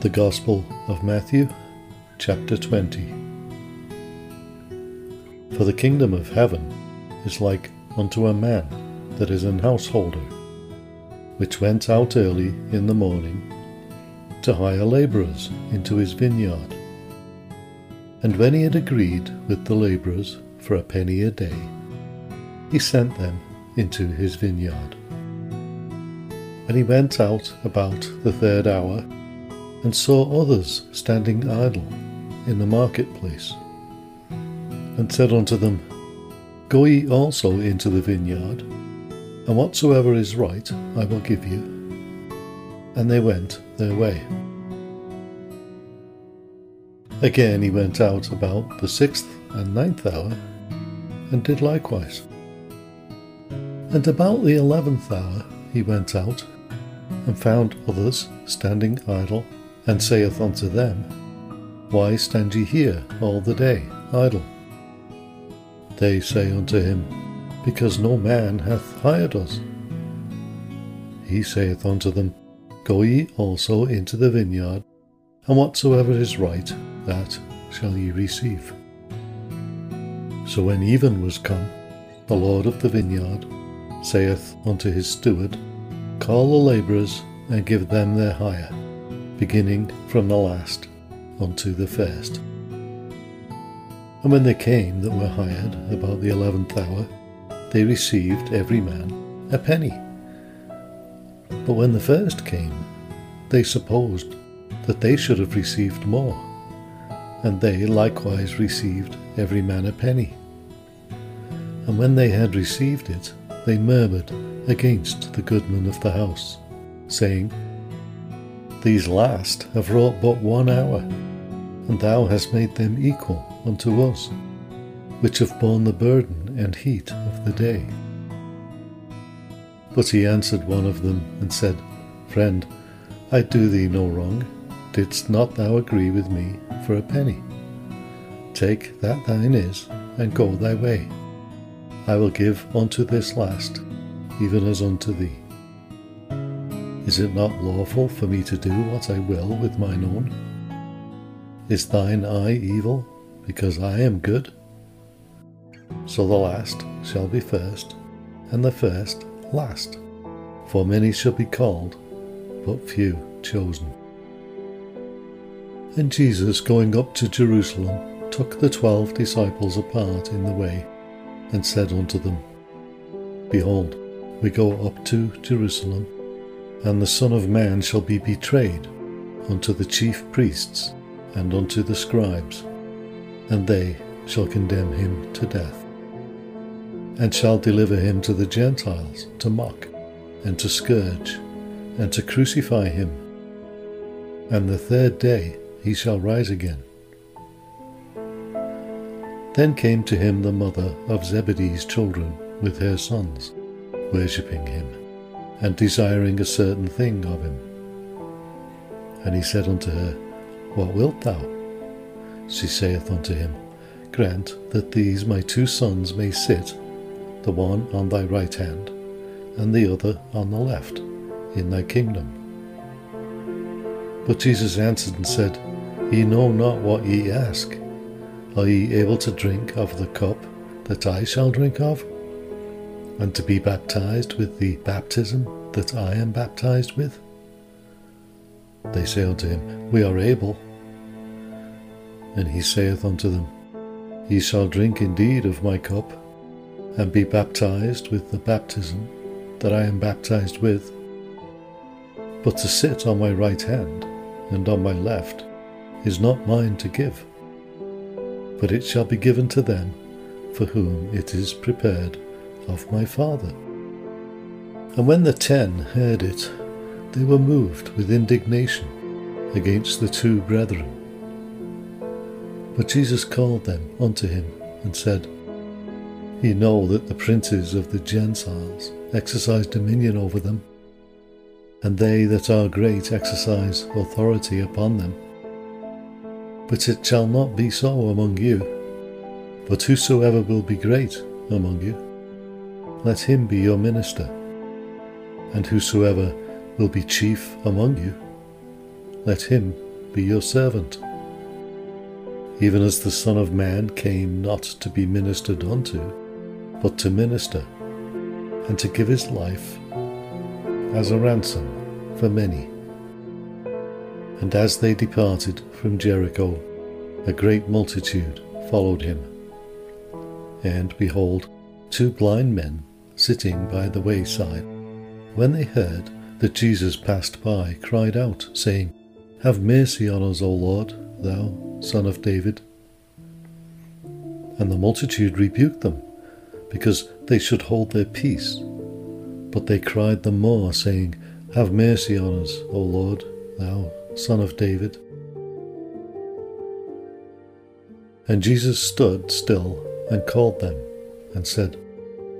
The Gospel of Matthew, chapter 20. For the kingdom of heaven is like unto a man that is an householder, which went out early in the morning to hire labourers into his vineyard. And when he had agreed with the labourers for a penny a day, he sent them into his vineyard. And he went out about the third hour and saw others standing idle in the marketplace, and said unto them, Go ye also into the vineyard, and whatsoever is right I will give you. And they went their way. Again he went out about the sixth and ninth hour, and did likewise. And about the eleventh hour he went out, and found others standing idle, and saith unto them, Why stand ye here all the day idle? They say unto him, Because no man hath hired us. He saith unto them, Go ye also into the vineyard, and whatsoever is right, that shall ye receive. So when even was come, the Lord of the vineyard saith unto his steward, Call the labourers and give them their hire, beginning from the last unto the first. And when they came that were hired about the eleventh hour, they received every man a penny. But when the first came, they supposed that they should have received more, and they likewise received every man a penny. And when they had received it, they murmured against the goodman of the house, saying, These last have wrought but one hour, and thou hast made them equal unto us, which have borne the burden and heat of the day. But he answered one of them and said, Friend, I do thee no wrong. Didst not thou agree with me for a penny? Take that thine is, and go thy way. I will give unto this last, even as unto thee. Is it not lawful for me to do what I will with mine own? Is thine eye evil, because I am good? So the last shall be first, and the first last. For many shall be called, but few chosen. And Jesus, going up to Jerusalem, took the twelve disciples apart in the way, and said unto them, Behold, we go up to Jerusalem, and the Son of Man shall be betrayed unto the chief priests and unto the scribes, and they shall condemn him to death, and shall deliver him to the Gentiles to mock, and to scourge, and to crucify him. And the third day he shall rise again. Then came to him the mother of Zebedee's children with her sons, worshipping him, and desiring a certain thing of him. And he said unto her, What wilt thou? She saith unto him, Grant that these my two sons may sit, the one on thy right hand, and the other on the left, in thy kingdom. But Jesus answered and said, Ye know not what ye ask. Are ye able to drink of the cup that I shall drink of? And to be baptized with the baptism that I am baptized with? They say unto him, We are able. And he saith unto them, Ye shall drink indeed of my cup, and be baptized with the baptism that I am baptized with. But to sit on my right hand and on my left is not mine to give, but it shall be given to them for whom it is prepared of my Father. And when the ten heard it, they were moved with indignation against the two brethren. But Jesus called them unto him and said, Ye know that the princes of the Gentiles exercise dominion over them, and they that are great exercise authority upon them. But it shall not be so among you. But whosoever will be great among you, let him be your minister. And whosoever will be chief among you, let him be your servant. Even as the Son of Man came not to be ministered unto, but to minister, and to give his life as a ransom for many. And as they departed from Jericho, a great multitude followed him. And behold, two blind men sitting by the wayside, when they heard that Jesus passed by, cried out, saying, Have mercy on us, O Lord, thou Son of David. And the multitude rebuked them, because they should hold their peace. But they cried the more, saying, Have mercy on us, O Lord, thou Son of David. And Jesus stood still and called them, and said,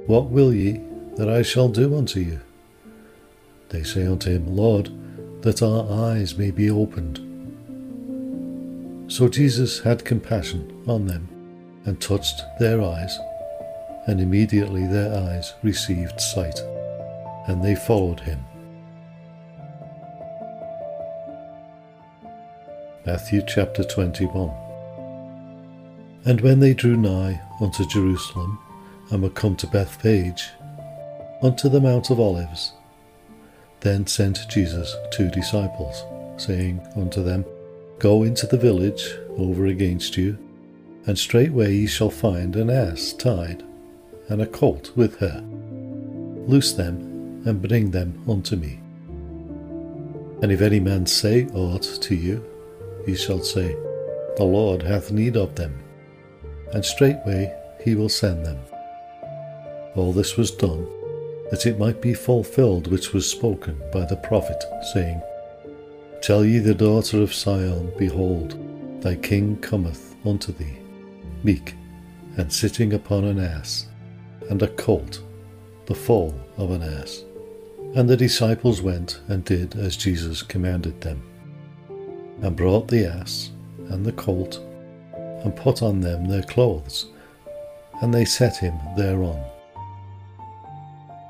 What will ye that I shall do unto you? They say unto him, Lord, that our eyes may be opened. So Jesus had compassion on them, and touched their eyes, and immediately their eyes received sight, and they followed him. Matthew chapter 21 And when they drew nigh unto Jerusalem, and were come to Bethphage, unto the Mount of Olives, then sent Jesus two disciples, saying unto them, Go into the village over against you, and straightway ye shall find an ass tied, and a colt with her. Loose them, and bring them unto me. And if any man say aught to you, ye shall say, The Lord hath need of them, and straightway he will send them. All this was done that it might be fulfilled which was spoken by the prophet, saying, Tell ye the daughter of Sion, Behold, thy king cometh unto thee, meek, and sitting upon an ass, and a colt, the foal of an ass. And the disciples went and did as Jesus commanded them, and brought the ass and the colt, and put on them their clothes, and they set him thereon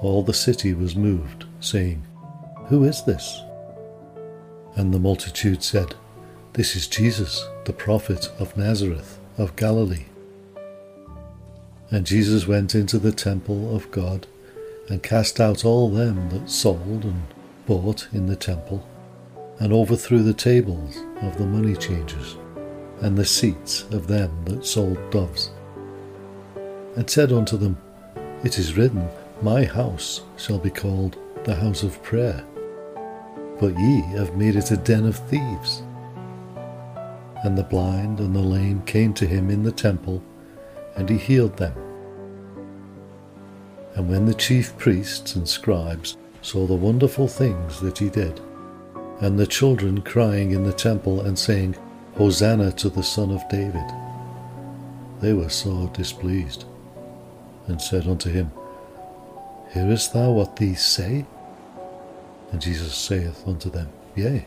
all the city was moved, saying, Who is this? And the multitude said, This is Jesus, the prophet of Nazareth of Galilee. And Jesus went into the temple of God, and cast out all them that sold and bought in the temple, and overthrew the tables of the money changers, and the seats of them that sold doves, and said unto them, It is written, my house shall be called the house of prayer, but ye have made it a den of thieves. And the blind and the lame came to him in the temple, and he healed them. And when the chief priests and scribes saw the wonderful things that he did, and the children crying in the temple and saying, Hosanna to the Son of David, they were sore displeased, and said unto him, Hearest thou what these say? And Jesus saith unto them, Yea.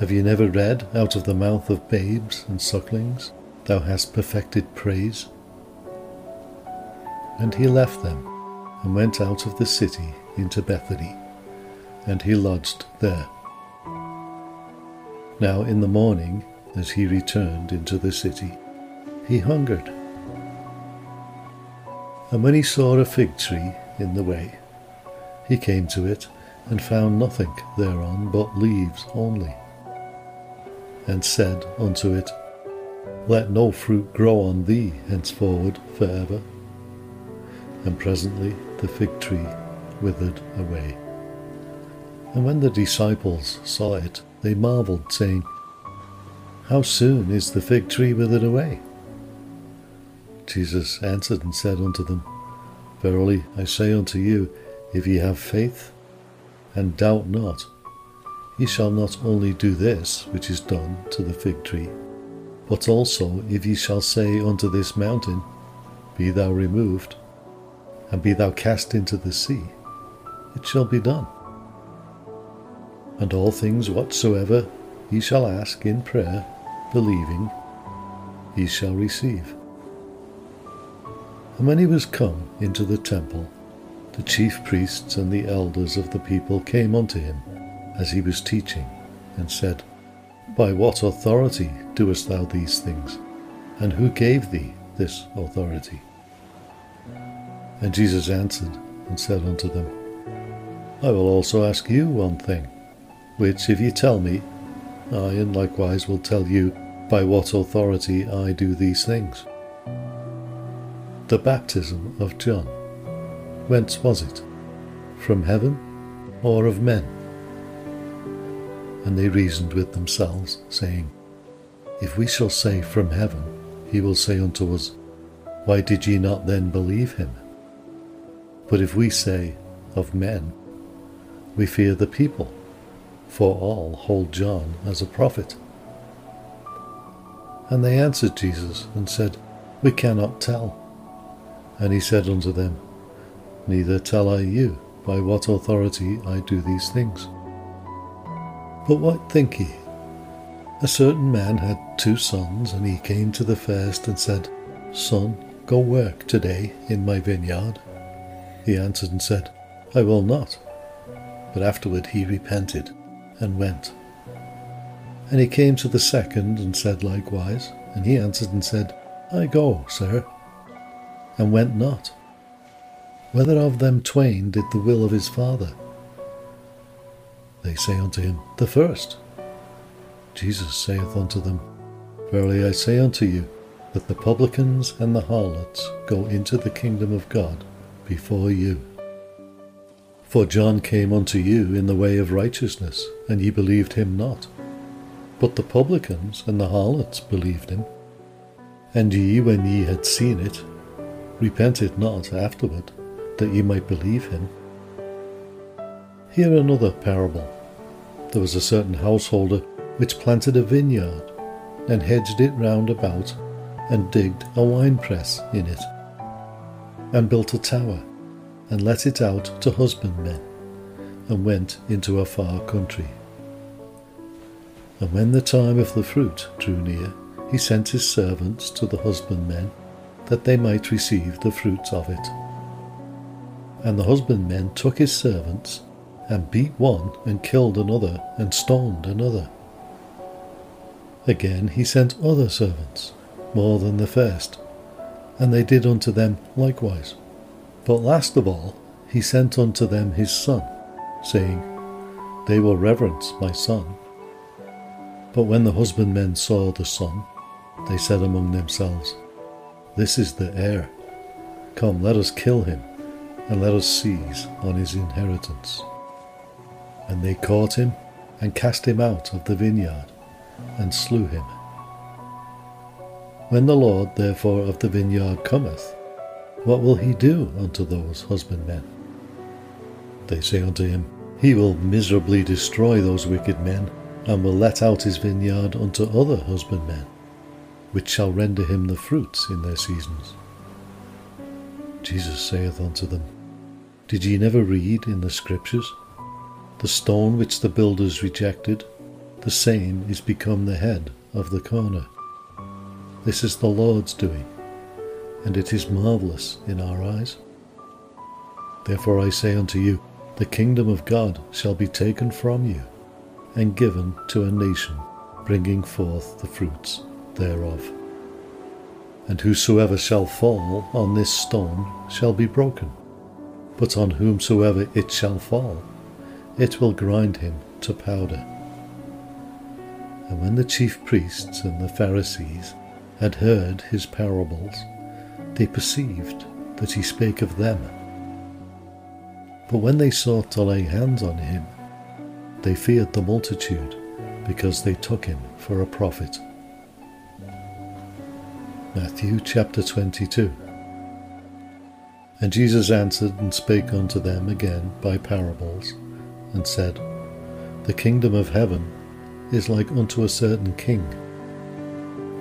Have ye never read, Out of the mouth of babes and sucklings thou hast perfected praise? And he left them, and went out of the city into Bethany, and he lodged there. Now in the morning, as he returned into the city, he hungered. And when he saw a fig tree in the way. He came to it and found nothing thereon but leaves only, and said unto it, Let no fruit grow on thee henceforward for ever. And presently the fig tree withered away. And when the disciples saw it, they marvelled, saying, How soon is the fig tree withered away? Jesus answered and said unto them, Verily I say unto you, if ye have faith, and doubt not, ye shall not only do this which is done to the fig tree, but also if ye shall say unto this mountain, Be thou removed, and be thou cast into the sea, it shall be done. And all things whatsoever ye shall ask in prayer, believing, ye shall receive. And when he was come into the temple, the chief priests and the elders of the people came unto him as he was teaching, and said, By what authority doest thou these things? And who gave thee this authority? And Jesus answered and said unto them, I will also ask you one thing, which if ye tell me, I and likewise will tell you by what authority I do these things. The baptism of John, whence was it? From heaven or of men? And they reasoned with themselves, saying, If we shall say from heaven, he will say unto us, Why did ye not then believe him? But if we say, Of men, we fear the people, for all hold John as a prophet. And they answered Jesus and said, We cannot tell. And he said unto them, Neither tell I you by what authority I do these things. But what think ye? A certain man had two sons, and he came to the first and said, Son, go work today in my vineyard. He answered and said, I will not. But afterward he repented and went. And he came to the second and said likewise, and he answered and said, I go, sir, and went not. Whether of them twain did the will of his father? They say unto him, The first. Jesus saith unto them, Verily I say unto you, that the publicans and the harlots go into the kingdom of God before you. For John came unto you in the way of righteousness, and ye believed him not. But the publicans and the harlots believed him. And ye, when ye had seen it, repented not afterward, that ye might believe him. Hear another parable. There was a certain householder which planted a vineyard, and hedged it round about, and digged a winepress in it, and built a tower, and let it out to husbandmen, and went into a far country. And when the time of the fruit drew near, he sent his servants to the husbandmen, that they might receive the fruits of it. And the husbandmen took his servants, and beat one, and killed another, and stoned another. Again he sent other servants, more than the first, and they did unto them likewise. But last of all he sent unto them his son, saying, They will reverence my son. But when the husbandmen saw the son, they said among themselves, This is the heir. Come, let us kill him, and let us seize on his inheritance. And they caught him, and cast him out of the vineyard, and slew him. When the Lord therefore of the vineyard cometh, what will he do unto those husbandmen? They say unto him, He will miserably destroy those wicked men, and will let out his vineyard unto other husbandmen, which shall render him the fruits in their seasons. Jesus saith unto them, Did ye never read in the Scriptures, The stone which the builders rejected, the same is become the head of the corner. This is the Lord's doing, and it is marvellous in our eyes. Therefore I say unto you, the kingdom of God shall be taken from you, and given to a nation bringing forth the fruits thereof. And whosoever shall fall on this stone shall be broken, but on whomsoever it shall fall, it will grind him to powder. And when the chief priests and the Pharisees had heard his parables, they perceived that he spake of them. But when they sought to lay hands on him, they feared the multitude, because they took him for a prophet. Matthew chapter 22 And Jesus answered and spake unto them again by parables, and said, The kingdom of heaven is like unto a certain king,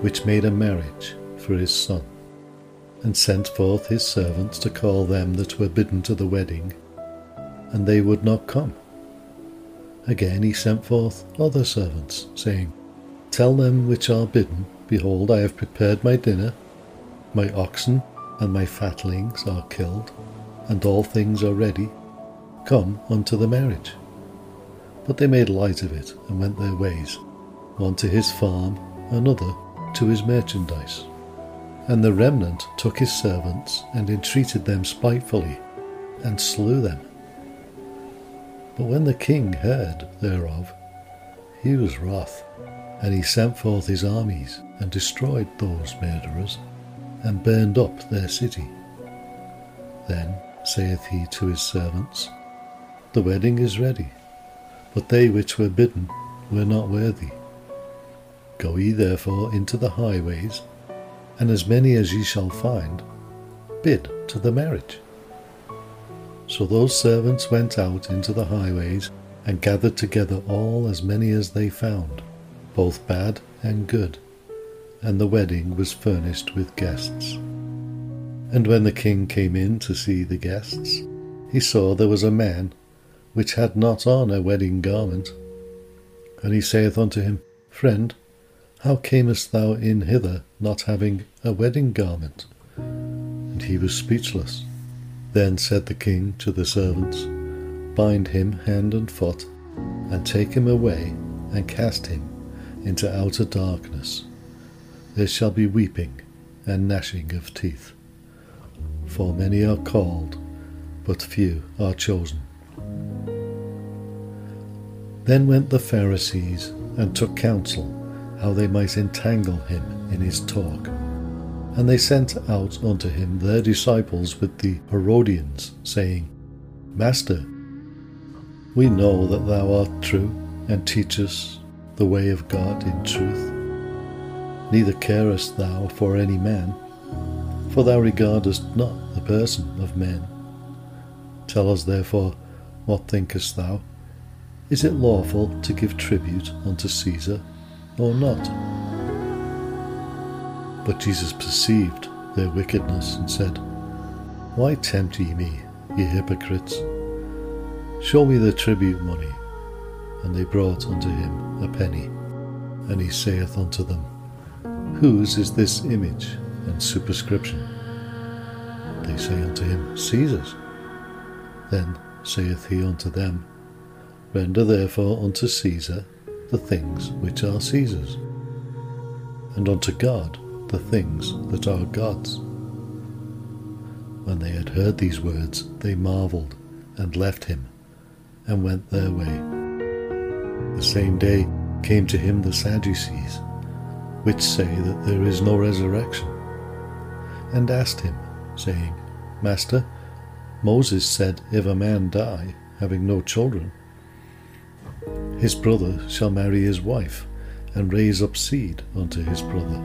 which made a marriage for his son, and sent forth his servants to call them that were bidden to the wedding, and they would not come. Again he sent forth other servants, saying, Tell them which are bidden, Behold, I have prepared my dinner, my oxen and my fatlings are killed, and all things are ready. Come unto the marriage. But they made light of it and went their ways, one to his farm, another to his merchandise. And the remnant took his servants and entreated them spitefully, and slew them. But when the king heard thereof, he was wroth, and he sent forth his armies and destroyed those murderers, and burned up their city. Then saith he to his servants, The wedding is ready, but they which were bidden were not worthy. Go ye therefore into the highways, and as many as ye shall find, bid to the marriage. So those servants went out into the highways and gathered together all as many as they found, both bad and good, and the wedding was furnished with guests. And when the king came in to see the guests, he saw there was a man which had not on a wedding garment. And he saith unto him, Friend, how camest thou in hither not having a wedding garment? And he was speechless. Then said the king to the servants, Bind him hand and foot, and take him away, and cast him into outer darkness. There shall be weeping and gnashing of teeth. For many are called, but few are chosen. Then went the Pharisees and took counsel how they might entangle him in his talk. And they sent out unto him their disciples with the Herodians, saying, Master, we know that thou art true, and teachest the way of God in truth. Neither carest thou for any man, for thou regardest not the person of men. Tell us therefore, what thinkest thou? Is it lawful to give tribute unto Caesar, or not? But Jesus perceived their wickedness and said, Why tempt ye me, ye hypocrites? Show me the tribute money. And they brought unto him a penny. And he saith unto them, Whose is this image and superscription? They say unto him, Caesar's. Then saith he unto them, Render therefore unto Caesar the things which are Caesar's, and unto God the things that are God's. When they had heard these words, they marvelled, and left him, and went their way. The same day came to him the Sadducees, which say that there is no resurrection, and asked him, saying, Master, Moses said, If a man die, having no children, his brother shall marry his wife, and raise up seed unto his brother.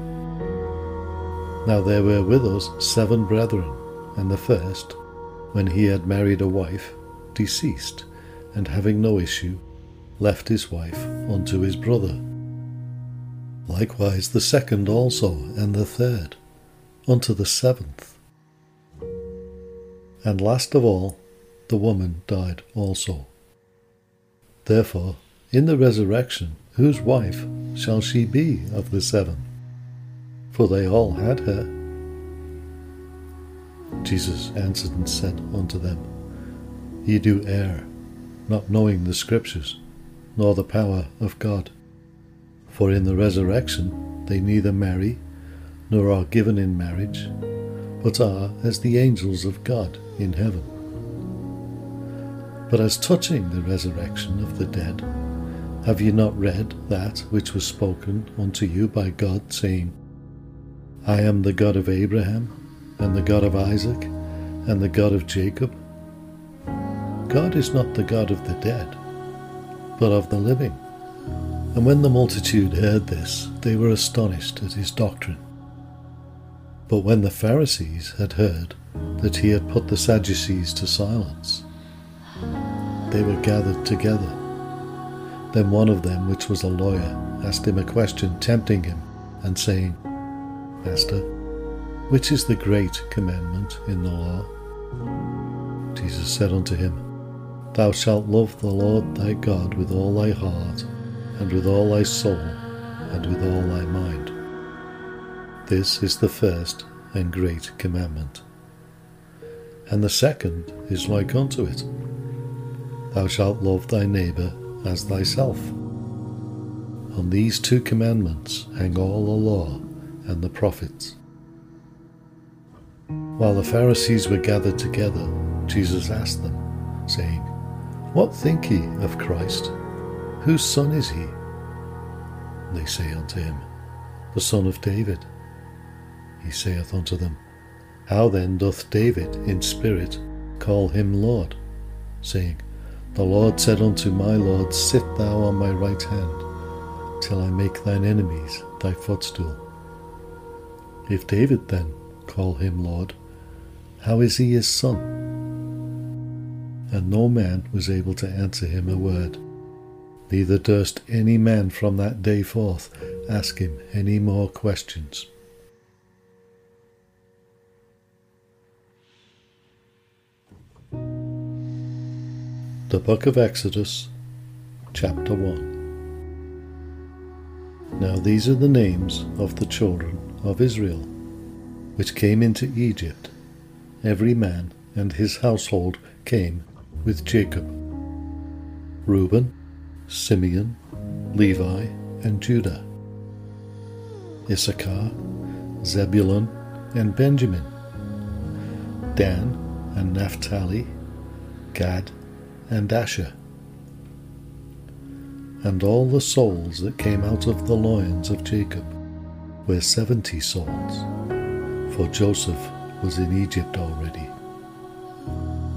Now there were with us seven brethren, and the first, when he had married a wife, deceased, and having no issue, left his wife unto his brother. Likewise the second also, and the third, unto the seventh. And last of all, the woman died also. Therefore, in the resurrection, whose wife shall she be of the seven? for they all had her. Jesus answered and said unto them, Ye do err, not knowing the Scriptures, nor the power of God. For in the resurrection they neither marry, nor are given in marriage, but are as the angels of God in heaven. But as touching the resurrection of the dead, have ye not read that which was spoken unto you by God, saying, I am the God of Abraham, and the God of Isaac, and the God of Jacob. God is not the God of the dead, but of the living. And when the multitude heard this, they were astonished at his doctrine. But when the Pharisees had heard that he had put the Sadducees to silence, they were gathered together. Then one of them, which was a lawyer, asked him a question, tempting him, and saying, Master, which is the great commandment in the law? Jesus said unto him, Thou shalt love the Lord thy God with all thy heart, and with all thy soul, and with all thy mind. This is the first and great commandment. And the second is like unto it Thou shalt love thy neighbour as thyself. On these two commandments hang all the law and the prophets. While the Pharisees were gathered together, Jesus asked them, saying, What think ye of Christ? Whose son is he? They say unto him, The son of David. He saith unto them, How then doth David in spirit call him Lord, saying, the Lord said unto my Lord, Sit thou on my right hand, till I make thine enemies thy footstool. If David then call him Lord, how is he his son? And no man was able to answer him a word, neither durst any man from that day forth ask him any more questions. The Book of Exodus, Chapter 1 Now these are the names of the children of Israel, which came into Egypt. Every man and his household came with Jacob. Reuben, Simeon, Levi, and Judah. Issachar, Zebulun, and Benjamin. Dan and Naphtali, Gad, and Asher. And all the souls that came out of the loins of Jacob were seventy souls, for Joseph was in Egypt already.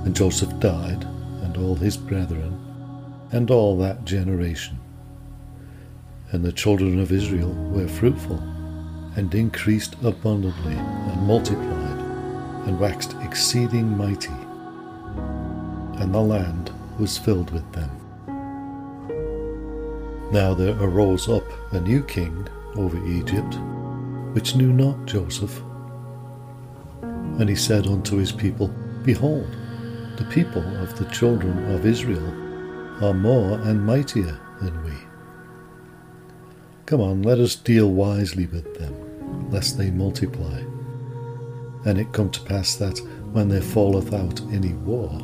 And Joseph died, and all his brethren, and all that generation. And the children of Israel were fruitful, and increased abundantly, and multiplied, and waxed exceeding mighty. And the land was filled with them. Now there arose up a new king over Egypt, which knew not Joseph. And he said unto his people, Behold, the people of the children of Israel are more and mightier than we. Come on, let us deal wisely with them, lest they multiply. And it come to pass that when there falleth out any war,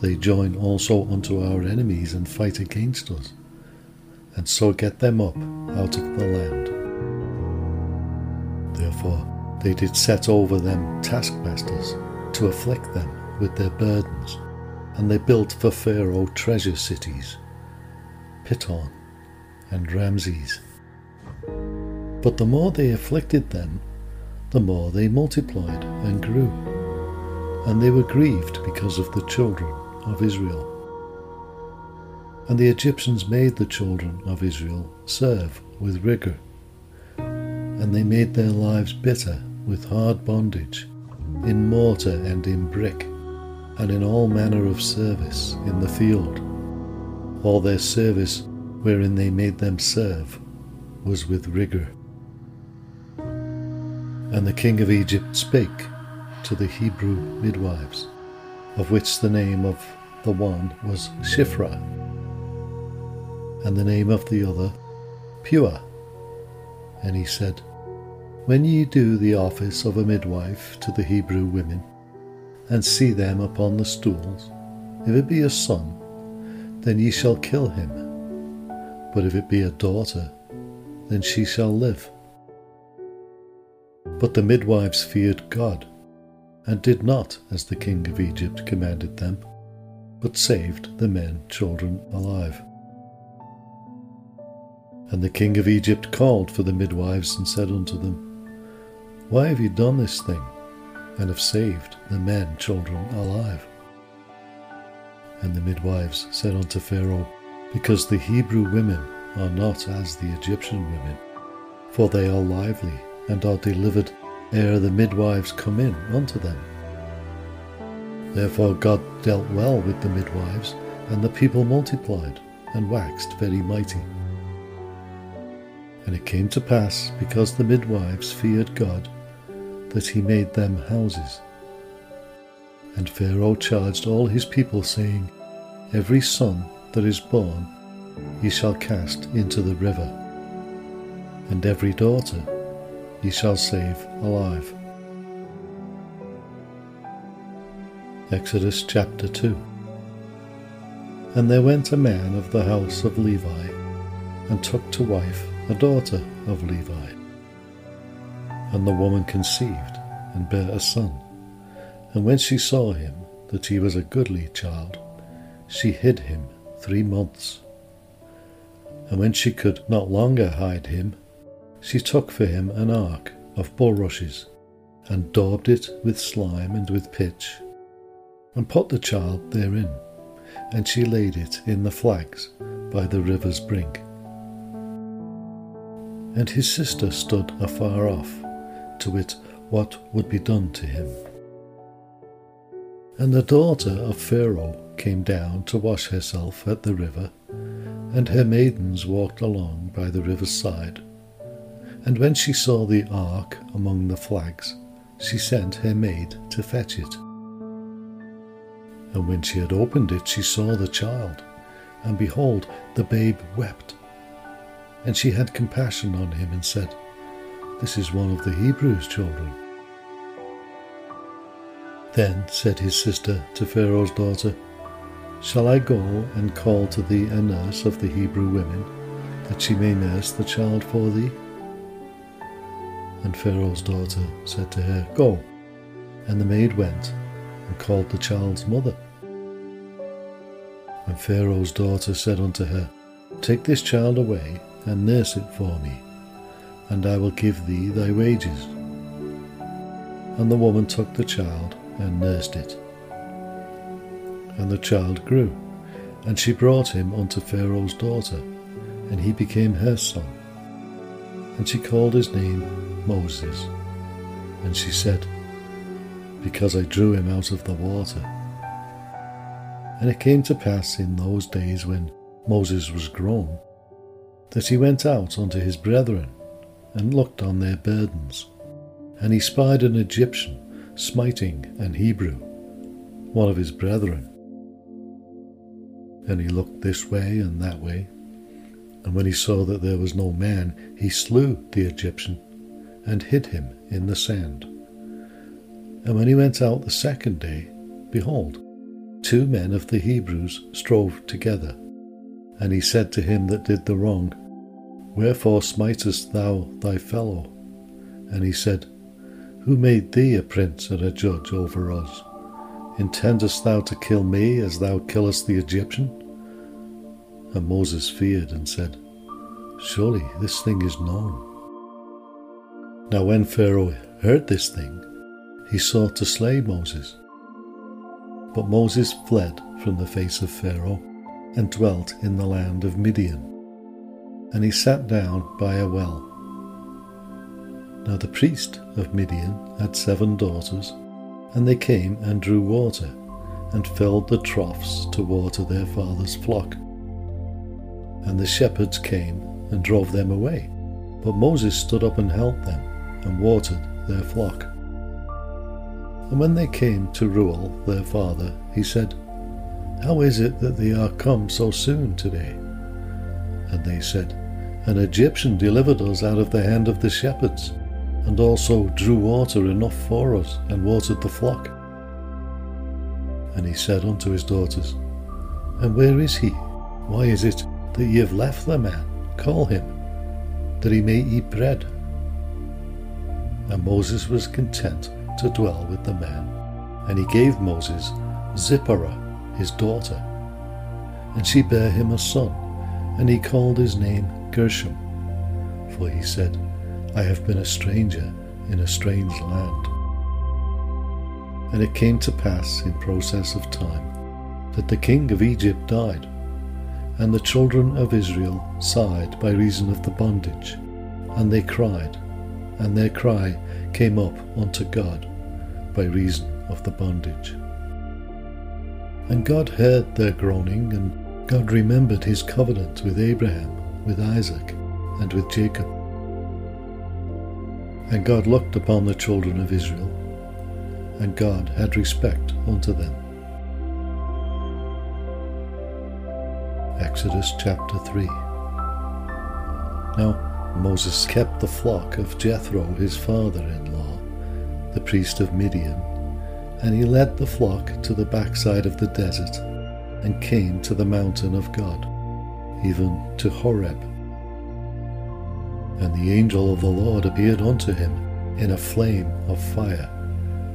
they join also unto our enemies and fight against us, and so get them up out of the land. Therefore they did set over them taskmasters to afflict them with their burdens, and they built for Pharaoh treasure cities, Pithom and Ramses. But the more they afflicted them, the more they multiplied and grew, and they were grieved because of the children of Israel. And the Egyptians made the children of Israel serve with rigour, and they made their lives bitter with hard bondage, in mortar and in brick, and in all manner of service in the field. All their service wherein they made them serve was with rigour. And the king of Egypt spake to the Hebrew midwives, of which the name of the one was Shiphrah, and the name of the other Puah. And he said, When ye do the office of a midwife to the Hebrew women, and see them upon the stools, if it be a son, then ye shall kill him. But if it be a daughter, then she shall live. But the midwives feared God, and did not as the king of Egypt commanded them but saved the men children alive. And the king of Egypt called for the midwives and said unto them, Why have you done this thing, and have saved the men children alive? And the midwives said unto Pharaoh, Because the Hebrew women are not as the Egyptian women, for they are lively and are delivered ere the midwives come in unto them. Therefore God dealt well with the midwives, and the people multiplied, and waxed very mighty. And it came to pass, because the midwives feared God, that he made them houses. And Pharaoh charged all his people, saying, Every son that is born ye shall cast into the river, and every daughter ye shall save alive. Exodus chapter 2 And there went a man of the house of Levi, and took to wife a daughter of Levi. And the woman conceived, and bare a son. And when she saw him, that he was a goodly child, she hid him three months. And when she could not longer hide him, she took for him an ark of bulrushes, and daubed it with slime and with pitch and put the child therein, and she laid it in the flags by the river's brink. And his sister stood afar off, to wit what would be done to him. And the daughter of Pharaoh came down to wash herself at the river, and her maidens walked along by the river's side. And when she saw the ark among the flags, she sent her maid to fetch it. And when she had opened it, she saw the child, and behold, the babe wept. And she had compassion on him and said, This is one of the Hebrews' children. Then said his sister to Pharaoh's daughter, Shall I go and call to thee a nurse of the Hebrew women, that she may nurse the child for thee? And Pharaoh's daughter said to her, Go. And the maid went and called the child's mother. And Pharaoh's daughter said unto her, Take this child away and nurse it for me, and I will give thee thy wages. And the woman took the child and nursed it. And the child grew, and she brought him unto Pharaoh's daughter, and he became her son. And she called his name Moses. And she said, because I drew him out of the water. And it came to pass in those days when Moses was grown, that he went out unto his brethren, and looked on their burdens. And he spied an Egyptian smiting an Hebrew, one of his brethren. And he looked this way and that way, and when he saw that there was no man, he slew the Egyptian, and hid him in the sand. And when he went out the second day, behold, two men of the Hebrews strove together. And he said to him that did the wrong, Wherefore smitest thou thy fellow? And he said, Who made thee a prince and a judge over us? Intendest thou to kill me as thou killest the Egyptian? And Moses feared and said, Surely this thing is known. Now when Pharaoh heard this thing, he sought to slay Moses. But Moses fled from the face of Pharaoh and dwelt in the land of Midian. And he sat down by a well. Now the priest of Midian had seven daughters, and they came and drew water, and filled the troughs to water their father's flock. And the shepherds came and drove them away. But Moses stood up and helped them, and watered their flock. And when they came to Reuel their father, he said, How is it that they are come so soon today? And they said, An Egyptian delivered us out of the hand of the shepherds, and also drew water enough for us, and watered the flock. And he said unto his daughters, And where is he? Why is it that ye have left the man? Call him, that he may eat bread. And Moses was content to dwell with the man. And he gave Moses Zipporah, his daughter. And she bare him a son, and he called his name Gershom. For he said, I have been a stranger in a strange land. And it came to pass in process of time that the king of Egypt died, and the children of Israel sighed by reason of the bondage, and they cried, and their cry came up unto God by reason of the bondage. And God heard their groaning, and God remembered his covenant with Abraham, with Isaac, and with Jacob. And God looked upon the children of Israel, and God had respect unto them. Exodus chapter 3 Now Moses kept the flock of Jethro his father in law, the priest of Midian, and he led the flock to the backside of the desert, and came to the mountain of God, even to Horeb. And the angel of the Lord appeared unto him in a flame of fire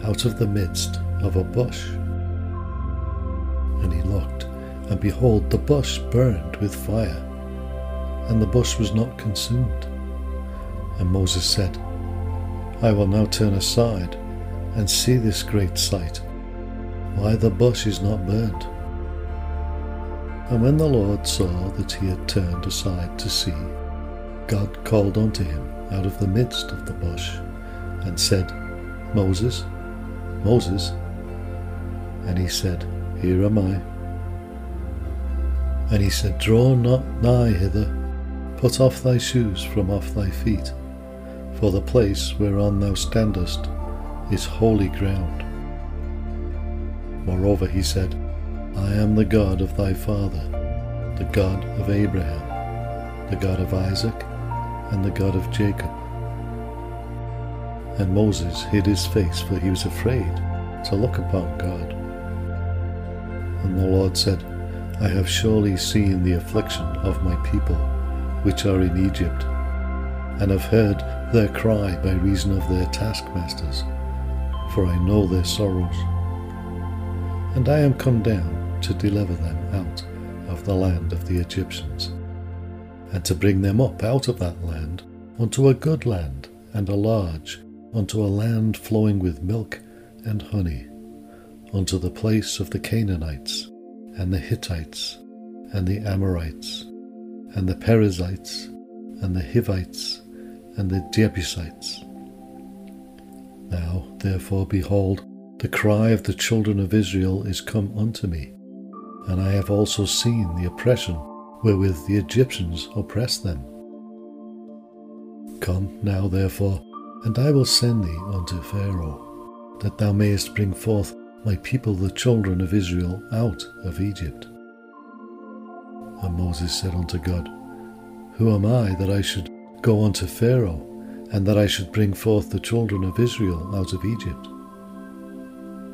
out of the midst of a bush. And he looked, and behold, the bush burned with fire, and the bush was not consumed. And Moses said, I will now turn aside and see this great sight, why the bush is not burned. And when the Lord saw that he had turned aside to see, God called unto him out of the midst of the bush, and said, Moses, Moses. And he said, Here am I. And he said, Draw not nigh hither, put off thy shoes from off thy feet, for the place whereon thou standest is holy ground. Moreover, he said, I am the God of thy father, the God of Abraham, the God of Isaac, and the God of Jacob. And Moses hid his face, for he was afraid to look upon God. And the Lord said, I have surely seen the affliction of my people, which are in Egypt, and have heard their cry by reason of their taskmasters, for I know their sorrows. And I am come down to deliver them out of the land of the Egyptians, and to bring them up out of that land unto a good land and a large, unto a land flowing with milk and honey, unto the place of the Canaanites, and the Hittites, and the Amorites, and the Perizzites, and the Hivites, and the Jebusites. Now, therefore, behold, the cry of the children of Israel is come unto me, and I have also seen the oppression wherewith the Egyptians oppress them. Come now, therefore, and I will send thee unto Pharaoh, that thou mayest bring forth my people the children of Israel out of Egypt. And Moses said unto God, Who am I that I should go unto Pharaoh, and that I should bring forth the children of Israel out of Egypt?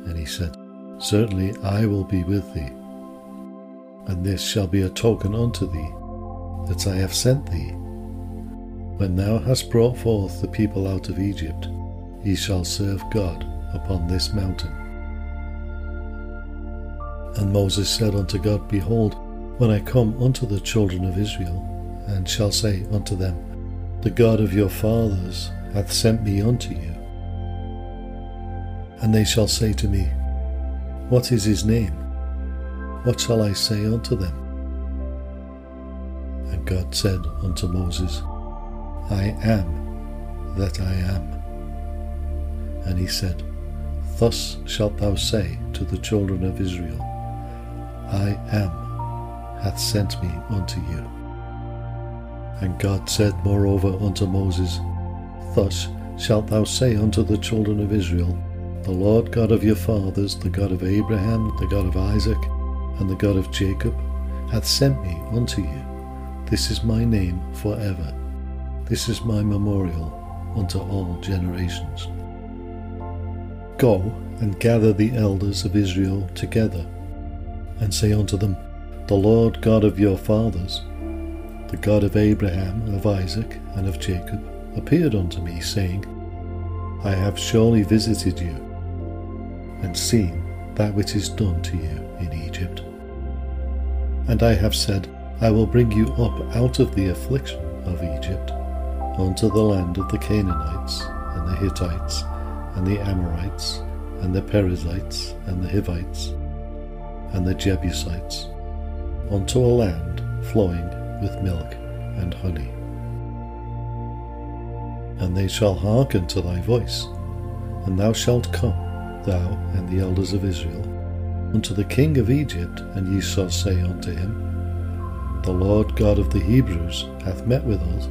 And he said, Certainly I will be with thee, and this shall be a token unto thee, that I have sent thee. When thou hast brought forth the people out of Egypt, ye shall serve God upon this mountain. And Moses said unto God, Behold, when I come unto the children of Israel, and shall say unto them, The God of your fathers hath sent me unto you. And they shall say to me, What is his name? What shall I say unto them? And God said unto Moses, I am that I am. And he said, Thus shalt thou say to the children of Israel, I am hath sent me unto you. And God said moreover unto Moses, Thus shalt thou say unto the children of Israel, The Lord God of your fathers, the God of Abraham, the God of Isaac, and the God of Jacob, hath sent me unto you. This is my name for ever. This is my memorial unto all generations. Go and gather the elders of Israel together and say unto them, The Lord God of your fathers, the God of Abraham, of Isaac, and of Jacob, appeared unto me, saying, I have surely visited you, and seen that which is done to you in Egypt. And I have said, I will bring you up out of the affliction of Egypt, unto the land of the Canaanites, and the Hittites, and the Amorites, and the Perizzites, and the Hivites, and the Jebusites, unto a land flowing with milk and honey. And they shall hearken to thy voice, and thou shalt come, thou and the elders of Israel, unto the king of Egypt, and ye shall say unto him, The Lord God of the Hebrews hath met with us,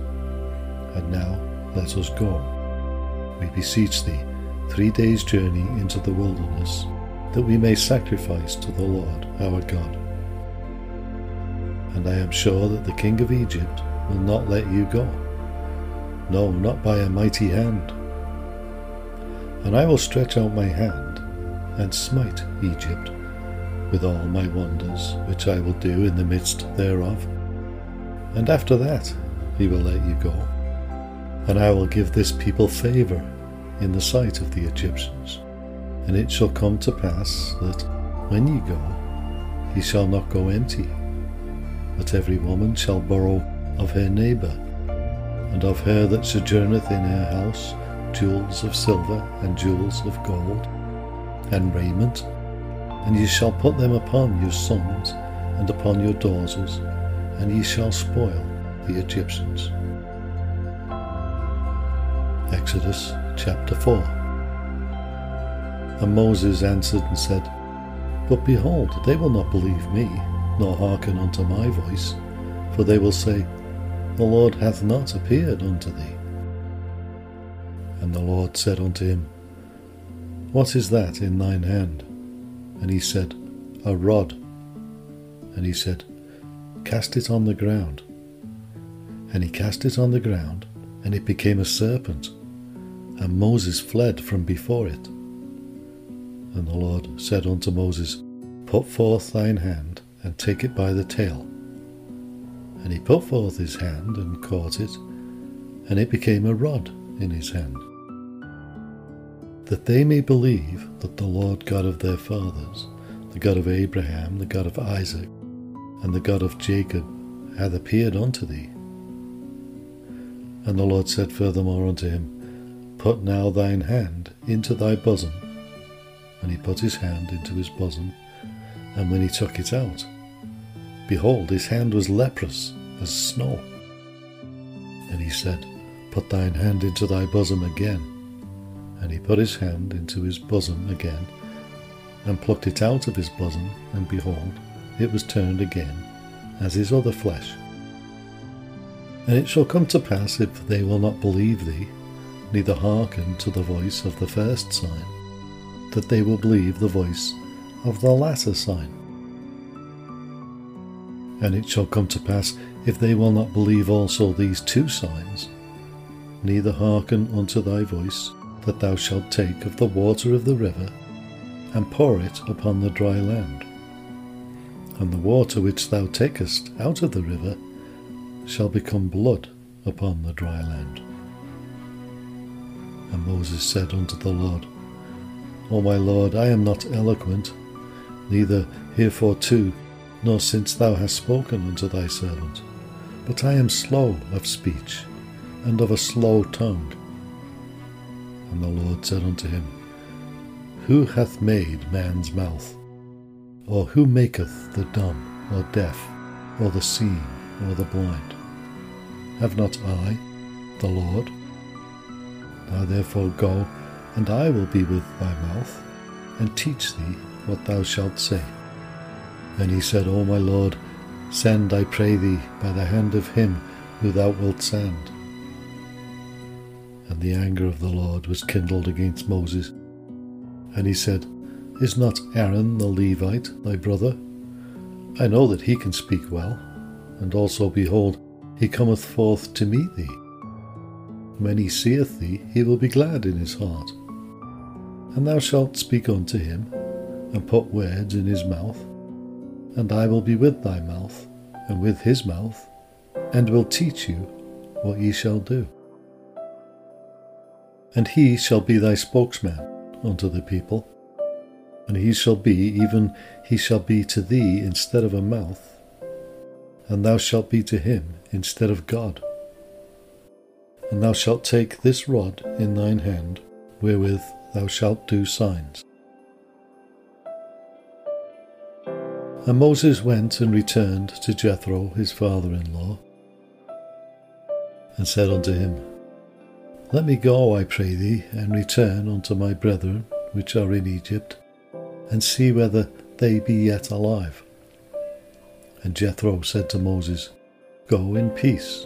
and now let us go. We beseech thee, three days' journey into the wilderness, that we may sacrifice to the Lord our God. And I am sure that the king of Egypt will not let you go. No, not by a mighty hand. And I will stretch out my hand and smite Egypt with all my wonders, which I will do in the midst thereof. And after that he will let you go. And I will give this people favour in the sight of the Egyptians. And it shall come to pass that when ye go, ye shall not go empty, but every woman shall borrow of her neighbour, and of her that sojourneth in her house jewels of silver and jewels of gold, and raiment, and ye shall put them upon your sons and upon your daughters, and ye shall spoil the Egyptians. Exodus chapter 4 And Moses answered and said, But behold, they will not believe me, nor hearken unto my voice, for they will say, The Lord hath not appeared unto thee. And the Lord said unto him, What is that in thine hand? And he said, A rod. And he said, Cast it on the ground. And he cast it on the ground, and it became a serpent. And Moses fled from before it. And the Lord said unto Moses, Put forth thine hand, and take it by the tail. And he put forth his hand, and caught it, and it became a rod in his hand that they may believe that the Lord God of their fathers, the God of Abraham, the God of Isaac, and the God of Jacob, hath appeared unto thee. And the Lord said furthermore unto him, Put now thine hand into thy bosom. And he put his hand into his bosom, and when he took it out, behold, his hand was leprous as snow. And he said, Put thine hand into thy bosom again. And he put his hand into his bosom again, and plucked it out of his bosom, and behold, it was turned again, as his other flesh. And it shall come to pass, if they will not believe thee, neither hearken to the voice of the first sign, that they will believe the voice of the latter sign. And it shall come to pass, if they will not believe also these two signs, neither hearken unto thy voice, that thou shalt take of the water of the river, and pour it upon the dry land. And the water which thou takest out of the river shall become blood upon the dry land. And Moses said unto the Lord, O my Lord, I am not eloquent, neither hereforto, nor since thou hast spoken unto thy servant, but I am slow of speech, and of a slow tongue. And the Lord said unto him, Who hath made man's mouth? Or who maketh the dumb, or deaf, or the seeing, or the blind? Have not I, the Lord? Now therefore go, and I will be with thy mouth, and teach thee what thou shalt say. Then he said, O my Lord, send, I pray thee, by the hand of him who thou wilt send. And the anger of the Lord was kindled against Moses. And he said, Is not Aaron the Levite thy brother? I know that he can speak well, and also, behold, he cometh forth to meet thee. When he seeth thee, he will be glad in his heart. And thou shalt speak unto him, and put words in his mouth, and I will be with thy mouth, and with his mouth, and will teach you what ye shall do and he shall be thy spokesman unto the people. And he shall be, even he shall be to thee instead of a mouth, and thou shalt be to him instead of God. And thou shalt take this rod in thine hand, wherewith thou shalt do signs. And Moses went and returned to Jethro his father in law, and said unto him, let me go, I pray thee, and return unto my brethren which are in Egypt, and see whether they be yet alive. And Jethro said to Moses, Go in peace.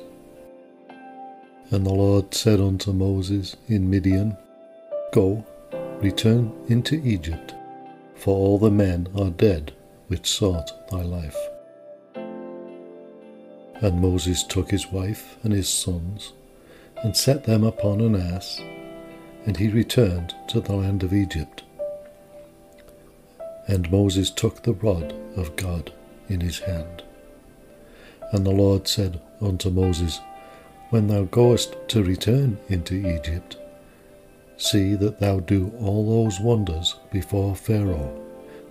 And the Lord said unto Moses in Midian, Go, return into Egypt, for all the men are dead which sought thy life. And Moses took his wife and his sons, and set them upon an ass, and he returned to the land of Egypt. And Moses took the rod of God in his hand. And the Lord said unto Moses, When thou goest to return into Egypt, see that thou do all those wonders before Pharaoh,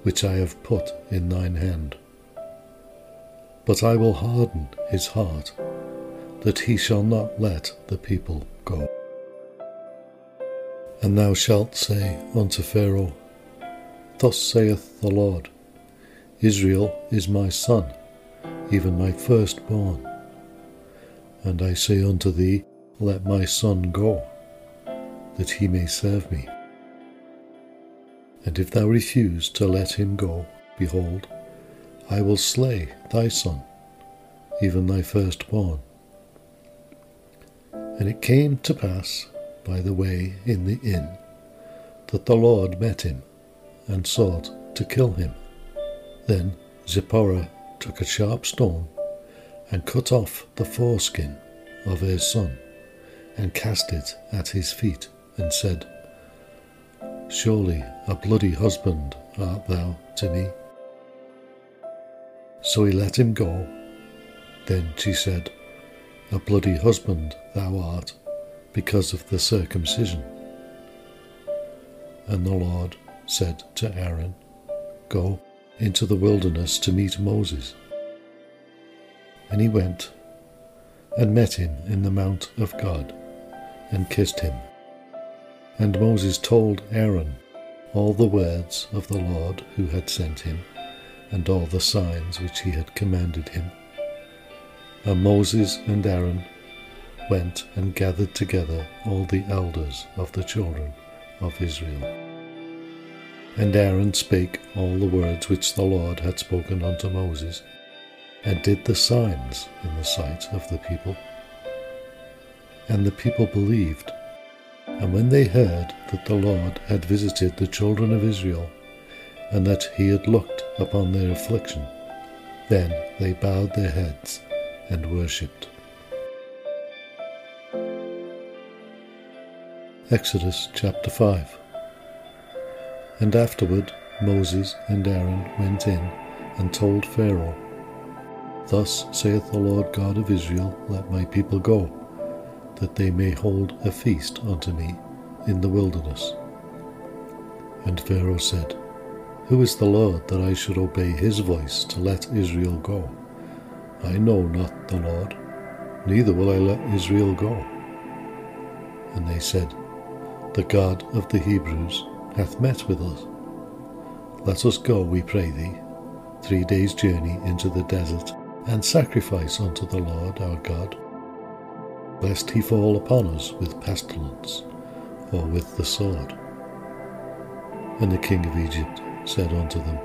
which I have put in thine hand. But I will harden his heart, that he shall not let the people go. And thou shalt say unto Pharaoh, Thus saith the Lord, Israel is my son, even my firstborn. And I say unto thee, Let my son go, that he may serve me. And if thou refuse to let him go, behold, I will slay thy son, even thy firstborn. And it came to pass by the way in the inn that the Lord met him and sought to kill him. Then Zipporah took a sharp stone and cut off the foreskin of her son and cast it at his feet and said, Surely a bloody husband art thou to me. So he let him go. Then she said, A bloody husband thou art, because of the circumcision. And the Lord said to Aaron, Go into the wilderness to meet Moses. And he went and met him in the mount of God and kissed him. And Moses told Aaron all the words of the Lord who had sent him, and all the signs which he had commanded him. And Moses and Aaron went and gathered together all the elders of the children of Israel. And Aaron spake all the words which the Lord had spoken unto Moses, and did the signs in the sight of the people. And the people believed. And when they heard that the Lord had visited the children of Israel, and that he had looked upon their affliction, then they bowed their heads and worshipped. Exodus chapter 5 And afterward Moses and Aaron went in and told Pharaoh, Thus saith the Lord God of Israel, Let my people go, that they may hold a feast unto me in the wilderness. And Pharaoh said, Who is the Lord that I should obey his voice to let Israel go? I know not the Lord, neither will I let Israel go. And they said, The God of the Hebrews hath met with us. Let us go, we pray thee, three days' journey into the desert, and sacrifice unto the Lord our God, lest he fall upon us with pestilence, or with the sword. And the king of Egypt said unto them,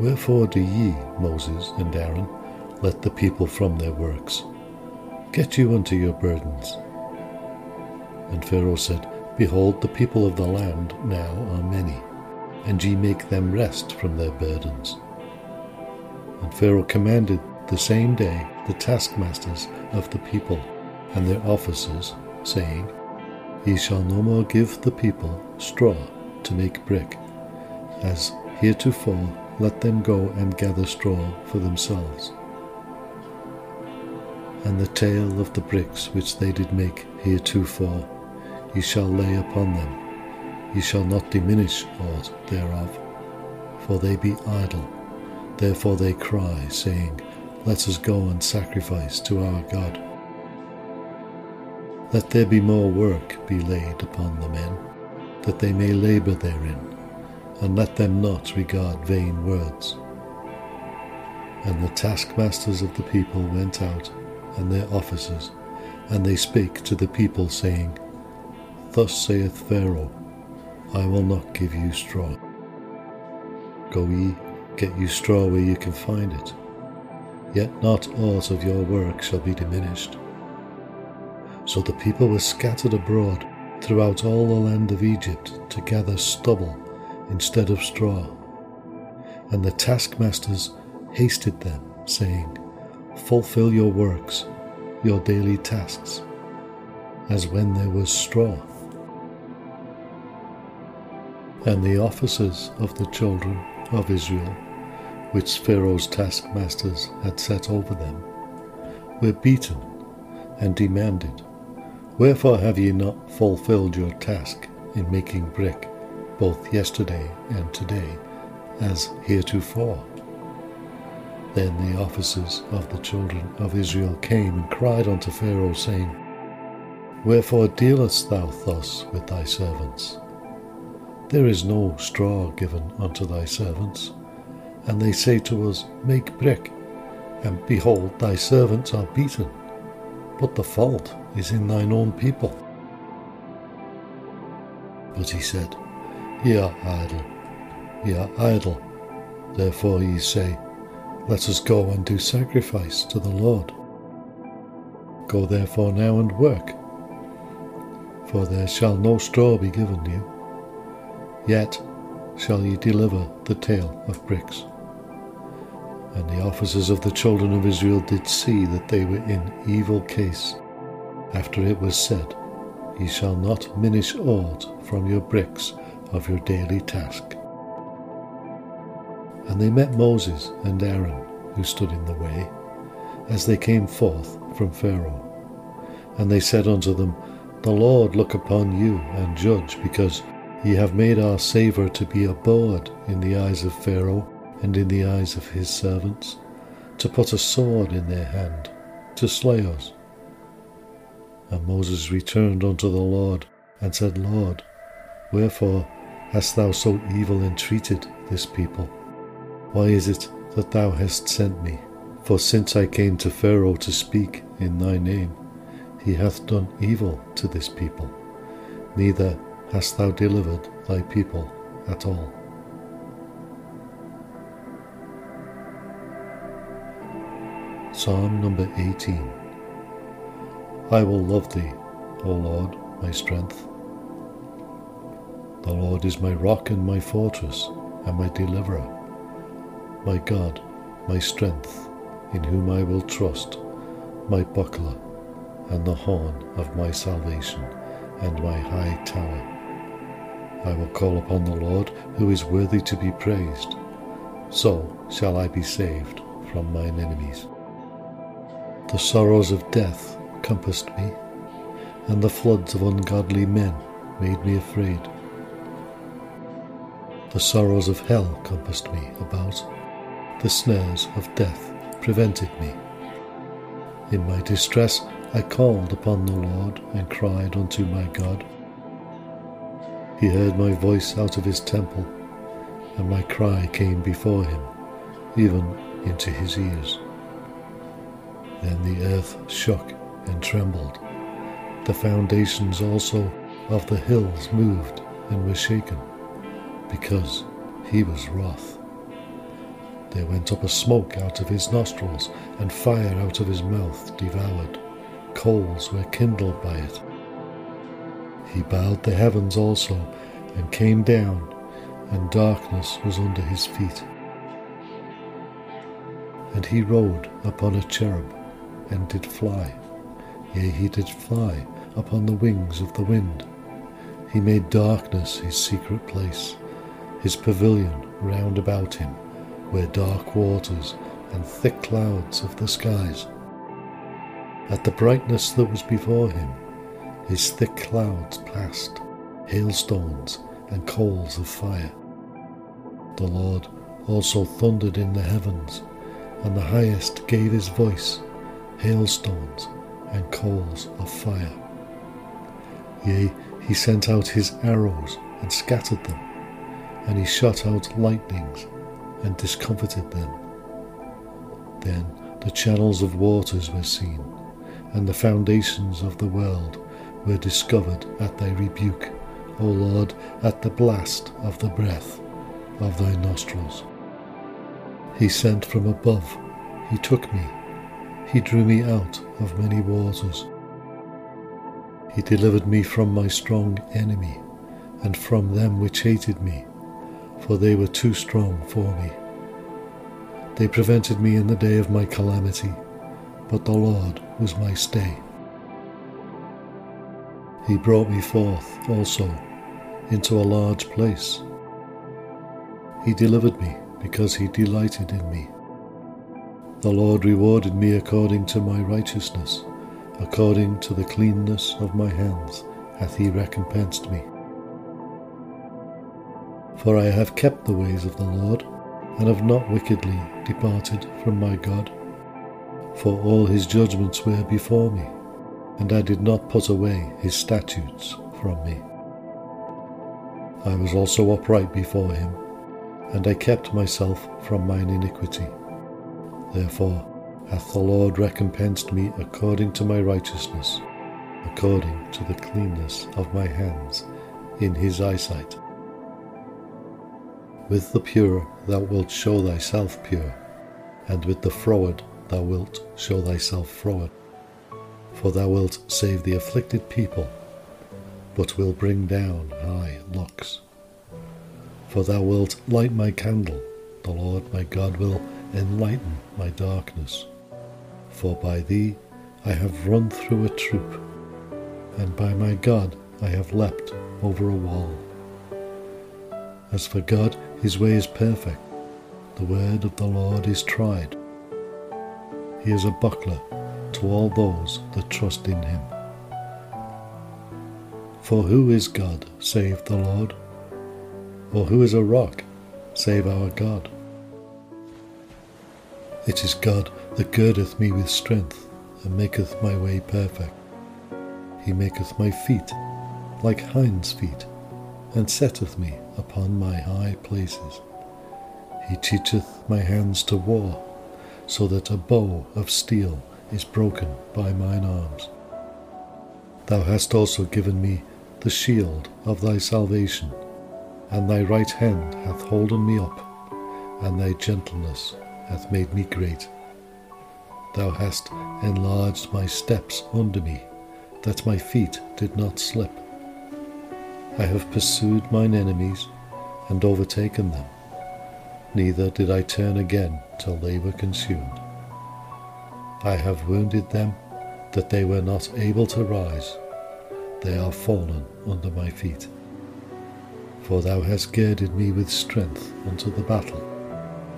Wherefore do ye, Moses and Aaron, let the people from their works? Get you unto your burdens. And Pharaoh said, Behold, the people of the land now are many, and ye make them rest from their burdens. And Pharaoh commanded the same day the taskmasters of the people and their officers, saying, Ye shall no more give the people straw to make brick, as heretofore let them go and gather straw for themselves. And the tale of the bricks which they did make heretofore ye shall lay upon them, ye shall not diminish aught thereof, for they be idle. Therefore they cry, saying, Let us go and sacrifice to our God. Let there be more work be laid upon the men, that they may labour therein, and let them not regard vain words. And the taskmasters of the people went out, and their officers, and they spake to the people, saying, Thus saith Pharaoh, I will not give you straw. Go ye, get you straw where you can find it, yet not aught of your work shall be diminished. So the people were scattered abroad throughout all the land of Egypt to gather stubble instead of straw. And the taskmasters hasted them, saying, Fulfill your works, your daily tasks, as when there was straw. And the officers of the children of Israel, which Pharaoh's taskmasters had set over them, were beaten and demanded, Wherefore have ye not fulfilled your task in making brick, both yesterday and today, as heretofore? Then the officers of the children of Israel came and cried unto Pharaoh, saying, Wherefore dealest thou thus with thy servants? There is no straw given unto thy servants. And they say to us, Make brick. And behold, thy servants are beaten. But the fault is in thine own people. But he said, Ye are idle, ye are idle. Therefore ye say, Let us go and do sacrifice to the Lord. Go therefore now and work, for there shall no straw be given you Yet shall ye deliver the tale of bricks. And the officers of the children of Israel did see that they were in evil case, after it was said, Ye shall not minish aught from your bricks of your daily task. And they met Moses and Aaron, who stood in the way, as they came forth from Pharaoh. And they said unto them, The Lord look upon you and judge, because Ye have made our savour to be abhorred in the eyes of Pharaoh and in the eyes of his servants, to put a sword in their hand, to slay us. And Moses returned unto the Lord, and said, Lord, wherefore hast thou so evil entreated this people? Why is it that thou hast sent me? For since I came to Pharaoh to speak in thy name, he hath done evil to this people. Neither hast thou delivered thy people at all. Psalm number 18 I will love thee, O Lord, my strength. The Lord is my rock and my fortress and my deliverer, my God, my strength, in whom I will trust, my buckler and the horn of my salvation and my high tower. I will call upon the Lord, who is worthy to be praised. So shall I be saved from mine enemies. The sorrows of death compassed me, and the floods of ungodly men made me afraid. The sorrows of hell compassed me about, the snares of death prevented me. In my distress I called upon the Lord and cried unto my God. He heard my voice out of his temple, and my cry came before him, even into his ears. Then the earth shook and trembled. The foundations also of the hills moved and were shaken, because he was wroth. There went up a smoke out of his nostrils, and fire out of his mouth devoured. Coals were kindled by it. He bowed the heavens also, and came down, and darkness was under his feet. And he rode upon a cherub, and did fly. Yea, he did fly upon the wings of the wind. He made darkness his secret place, his pavilion round about him, where dark waters and thick clouds of the skies. At the brightness that was before him, his thick clouds passed, hailstones and coals of fire. The Lord also thundered in the heavens, and the highest gave his voice, hailstones and coals of fire. Yea, he sent out his arrows and scattered them, and he shot out lightnings and discomfited them. Then the channels of waters were seen, and the foundations of the world were discovered at thy rebuke, O Lord, at the blast of the breath of thy nostrils. He sent from above He took me, he drew me out of many waters. He delivered me from my strong enemy, and from them which hated me, for they were too strong for me. They prevented me in the day of my calamity, but the Lord was my stay. He brought me forth also into a large place. He delivered me because he delighted in me. The Lord rewarded me according to my righteousness, according to the cleanness of my hands hath he recompensed me. For I have kept the ways of the Lord, and have not wickedly departed from my God. For all his judgments were before me, and I did not put away his statutes from me. I was also upright before him, and I kept myself from mine iniquity. Therefore hath the Lord recompensed me according to my righteousness, according to the cleanness of my hands in his eyesight. With the pure thou wilt show thyself pure, and with the froward thou wilt show thyself froward. For thou wilt save the afflicted people, but will bring down high looks. For thou wilt light my candle, the Lord my God will enlighten my darkness. For by thee I have run through a troop, and by my God I have leapt over a wall. As for God, his way is perfect, the word of the Lord is tried. He is a buckler to all those that trust in him. For who is God save the Lord? Or who is a rock save our God? It is God that girdeth me with strength, and maketh my way perfect. He maketh my feet like hinds' feet, and setteth me upon my high places. He teacheth my hands to war, so that a bow of steel is broken by mine arms. Thou hast also given me the shield of thy salvation, and thy right hand hath holden me up, and thy gentleness hath made me great. Thou hast enlarged my steps under me, that my feet did not slip. I have pursued mine enemies and overtaken them, neither did I turn again till they were consumed. I have wounded them that they were not able to rise. They are fallen under my feet. For thou hast girded me with strength unto the battle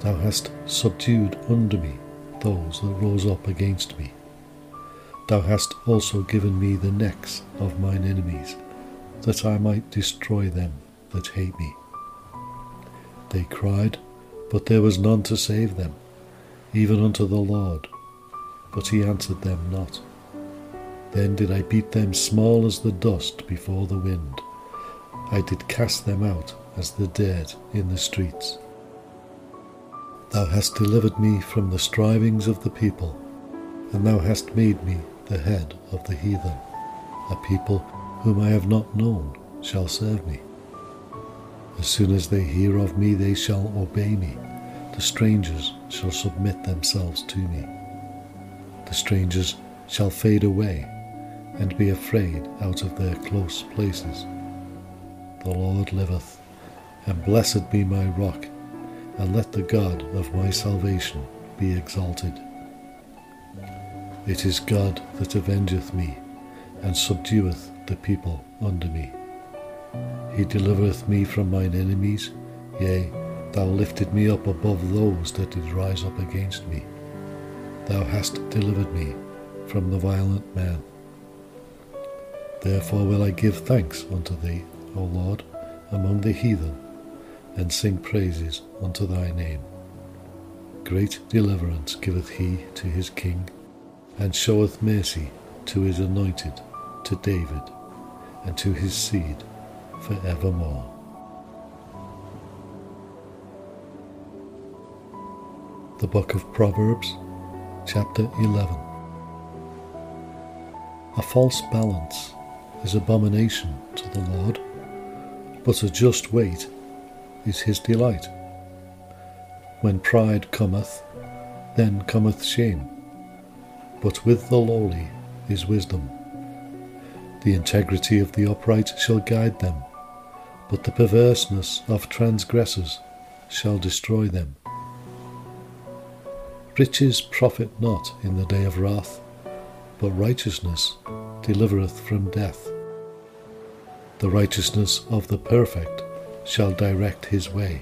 Thou hast subdued under me those that rose up against me. Thou hast also given me the necks of mine enemies, that I might destroy them that hate me. They cried, but there was none to save them, even unto the Lord, but he answered them not. Then did I beat them small as the dust before the wind. I did cast them out as the dead in the streets. Thou hast delivered me from the strivings of the people, and thou hast made me the head of the heathen. A people whom I have not known shall serve me. As soon as they hear of me, they shall obey me. The strangers shall submit themselves to me. The strangers shall fade away and be afraid out of their close places. The Lord liveth, and blessed be my rock and let the God of my salvation be exalted. It is God that avengeth me, and subdueth the people under me. He delivereth me from mine enemies, yea, thou lifted me up above those that did rise up against me. Thou hast delivered me from the violent man. Therefore will I give thanks unto thee, O Lord, among the heathen and sing praises unto thy name. Great deliverance giveth he to his king, and showeth mercy to his anointed, to David, and to his seed for evermore. The Book of Proverbs, chapter 11. A false balance is abomination to the Lord, but a just weight is his delight. When pride cometh, then cometh shame, but with the lowly is wisdom. The integrity of the upright shall guide them, but the perverseness of transgressors shall destroy them. Riches profit not in the day of wrath, but righteousness delivereth from death. The righteousness of the perfect shall direct his way,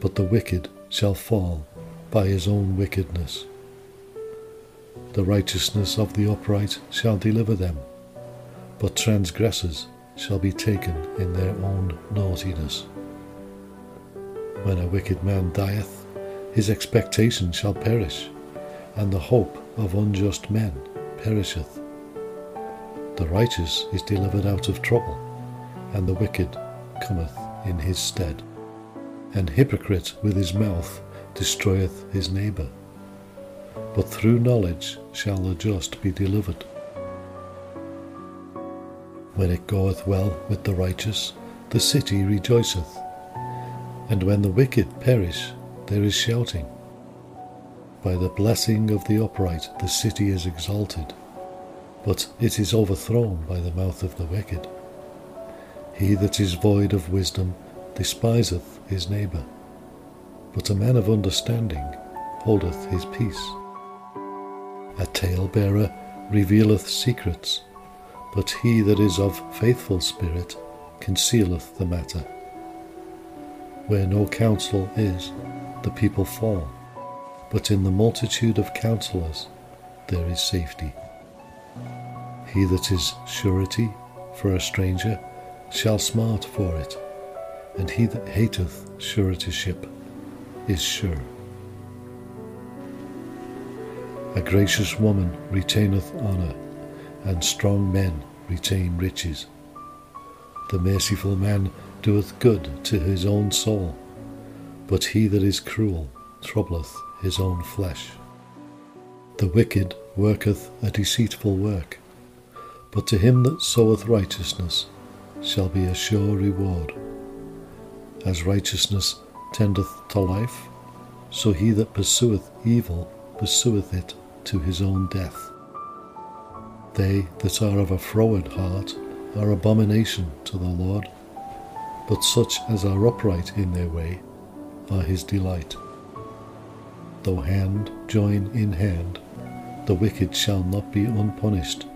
but the wicked shall fall by his own wickedness. The righteousness of the upright shall deliver them, but transgressors shall be taken in their own naughtiness. When a wicked man dieth, his expectation shall perish, and the hope of unjust men perisheth. The righteous is delivered out of trouble, and the wicked cometh in his stead. An hypocrite with his mouth destroyeth his neighbour, but through knowledge shall the just be delivered. When it goeth well with the righteous, the city rejoiceth, and when the wicked perish, there is shouting. By the blessing of the upright the city is exalted, but it is overthrown by the mouth of the wicked. He that is void of wisdom despiseth his neighbour, but a man of understanding holdeth his peace. A talebearer revealeth secrets, but he that is of faithful spirit concealeth the matter. Where no counsel is, the people fall, but in the multitude of counselors there is safety. He that is surety for a stranger shall smart for it, and he that hateth suretyship is sure. A gracious woman retaineth honour, and strong men retain riches. The merciful man doeth good to his own soul, but he that is cruel troubleth his own flesh. The wicked worketh a deceitful work, but to him that soweth righteousness shall be a sure reward. As righteousness tendeth to life, so he that pursueth evil pursueth it to his own death. They that are of a froward heart are abomination to the Lord, but such as are upright in their way are his delight. Though hand join in hand, the wicked shall not be unpunished,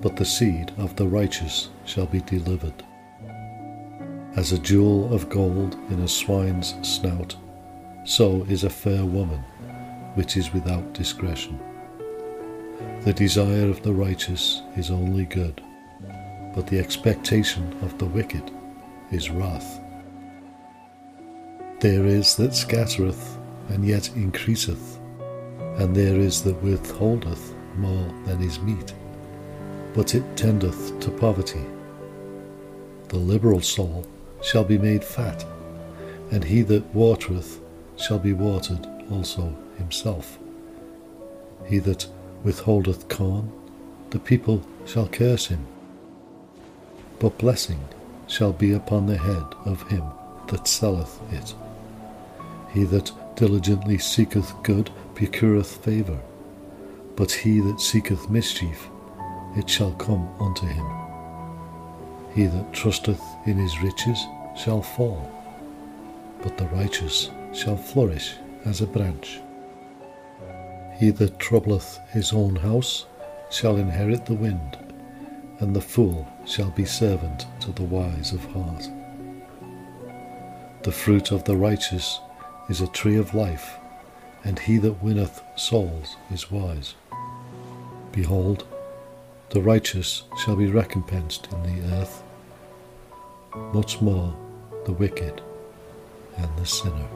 but the seed of the righteous shall be delivered. As a jewel of gold in a swine's snout, so is a fair woman which is without discretion. The desire of the righteous is only good, but the expectation of the wicked is wrath. There is that scattereth, and yet increaseth, and there is that withholdeth more than is meet, but it tendeth to poverty. The liberal soul shall be made fat, and he that watereth shall be watered also himself. He that withholdeth corn, the people shall curse him. But blessing shall be upon the head of him that selleth it. He that diligently seeketh good procureth favour, but he that seeketh mischief, it shall come unto him. He that trusteth in his riches shall fall, but the righteous shall flourish as a branch. He that troubleth his own house shall inherit the wind, and the fool shall be servant to the wise of heart. The fruit of the righteous is a tree of life, and he that winneth souls is wise. Behold, the righteous shall be recompensed in the earth, much more the wicked and the sinner.